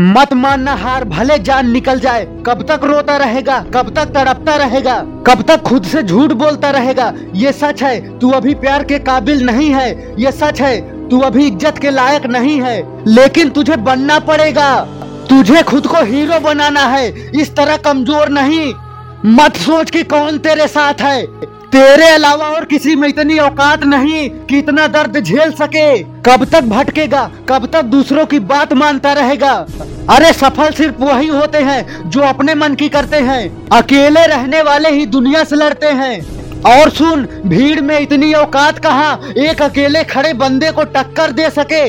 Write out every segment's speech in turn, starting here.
मत मानना हार, भले जान निकल जाए। कब तक रोता रहेगा, कब तक तड़पता रहेगा, कब तक खुद से झूठ बोलता रहेगा। ये सच है, तू अभी प्यार के काबिल नहीं है। ये सच है, तू अभी इज़्ज़त के लायक नहीं है। लेकिन तुझे बनना पड़ेगा। तुझे खुद को हीरो बनाना है। इस तरह कमज़ोर नहीं। मत सोच कि कौन तेरे साथ है। तेरे अलावा और किसी में इतनी औकात नहीं कि इतना दर्द झेल सके। कब तक भटकेगा, कब तक दूसरों की बात मानता रहेगा। अरे, सफल सिर्फ़ वही होते हैं जो अपने मन की करते हैं। अकेले रहने वाले ही दुनिया से लड़ते हैं। और सुन, भीड़ में इतनी औकात कहा एक अकेले खड़े बंदे को टक्कर दे सके?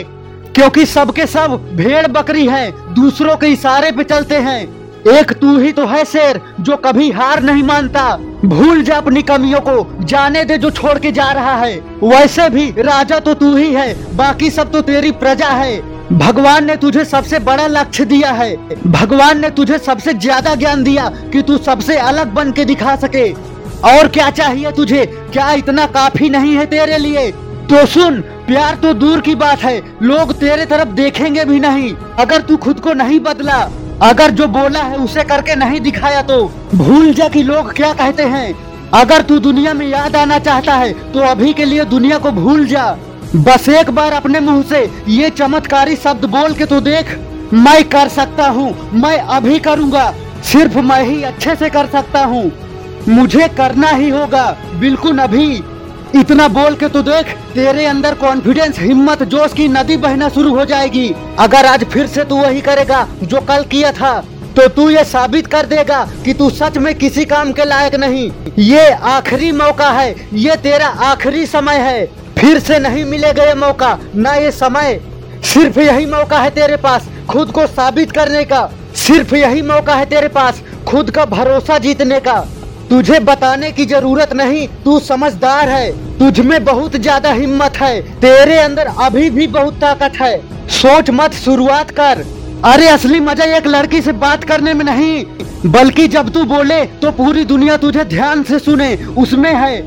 क्योंकि सबके सब भेड़ बकरी हैं, दूसरों के इशारे पे चलते हैं। एक तू ही तो है शेर जो कभी हार नहीं मानता। भूल जा अपनी कमियों को, जाने दे जो छोड़ के जा रहा है। वैसे भी राजा तो तू ही है, बाकी सब तो तेरी प्रजा है। भगवान ने तुझे सबसे बड़ा लक्ष्य दिया है। भगवान ने तुझे सबसे ज़्यादा ज्ञान दिया कि तू सबसे अलग बन के दिखा सके। और क्या चाहिए तुझे? क्या इतना काफ़ी नहीं है तेरे लिए? तो सुन, प्यार तो दूर की बात है, लोग तेरे तरफ़ देखेंगे भी नहीं। अगर तू खुद को नहीं बदला अगर जो बोला है उसे करके नहीं दिखाया तो भूल जा कि लोग क्या कहते हैं। अगर तू दुनिया में याद आना चाहता है तो अभी के लिए दुनिया को भूल जा। बस एक बार अपने मुँह से ये चमत्कारी शब्द बोल के तो देख, मैं कर सकता हूँ, मैं अभी करूँगा, सिर्फ़ मैं ही अच्छे से कर सकता हूँ। मुझे करना ही होगा, बिल्कुल अभी। इतना बोल के तो देख, तेरे अंदर कॉन्फिडेंस हिम्मत, जोश की नदी बहना शुरू हो जाएगी। अगर आज फिर से तू वही करेगा जो कल किया था तो तू ये साबित कर देगा कि तू सच में किसी काम के लायक नहीं। ये आखिरी मौका है, ये तेरा आखिरी समय है। फिर से नहीं मिलेगा ये मौका, ना ये समय। सिर्फ़ यही मौका है तेरे पास, खुद को साबित करने का। सिर्फ़ यही मौका है तेरे पास, खुद का भरोसा जीतने का। तुझे बताने की ज़रूरत नहीं, तू समझदार है। तुझ में बहुत ज़्यादा हिम्मत है। तेरे अंदर अभी भी बहुत ताकत है। सोच मत, शुरुआत कर। अरे, असली मज़ा एक लड़की से बात करने में नहीं। बल्कि जब तू बोले तो पूरी दुनिया तुझे ध्यान से सुने। उसमें है।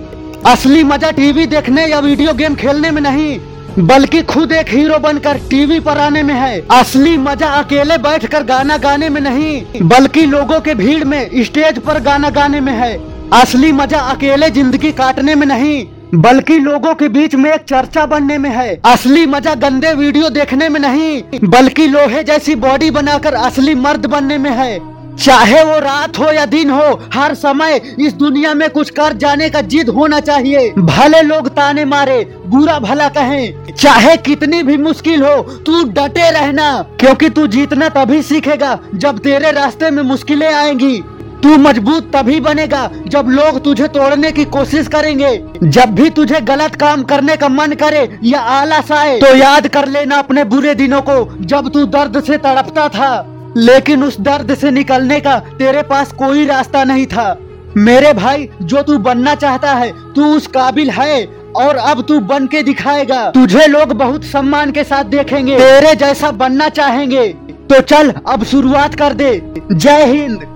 असली मज़ा टीवी देखने या वीडियो गेम खेलने में नहीं। बल्कि खुद एक हीरो बनकर टीवी पर आने में है। असली मज़ा अकेले बैठकर गाना गाने में नहीं, बल्कि लोगों के भीड़ में, स्टेज पर गाना गाने में है। असली मज़ा अकेले ज़िंदगी काटने में नहीं, बल्कि लोगों के बीच में एक चर्चा बनने में है। असली मज़ा गंदे वीडियो देखने में नहीं, बल्कि लोहे जैसी बॉडी बनाकर असली मर्द बनने में है। चाहे वो रात हो या दिन हो, हर समय इस दुनिया में कुछ कर जाने का जिद होना चाहिए। भले लोग ताने मारे, बुरा भला कहें, चाहे कितनी भी मुश्किल हो, तू डटे रहना, क्योंकि तू जीतना तभी सीखेगा जब तेरे रास्ते में मुश्किलें आएँगी। तू मज़बूत तभी बनेगा जब लोग तुझे तोड़ने की कोशिश करेंगे। जब भी तुझे गलत काम करने का मन करे या आलस आए तो याद कर लेना अपने बुरे दिनों को जब तू दर्द से तड़पता था। लेकिन उस दर्द से निकलने का तेरे पास कोई रास्ता नहीं था। मेरे भाई, जो तू बनना चाहता है, तू उस काबिल है, और अब तू बन के दिखाएगा। तुझे लोग बहुत सम्मान के साथ देखेंगे, तेरे जैसा बनना चाहेंगे। तो चल, अब शुरुआत कर दे। जय हिंद।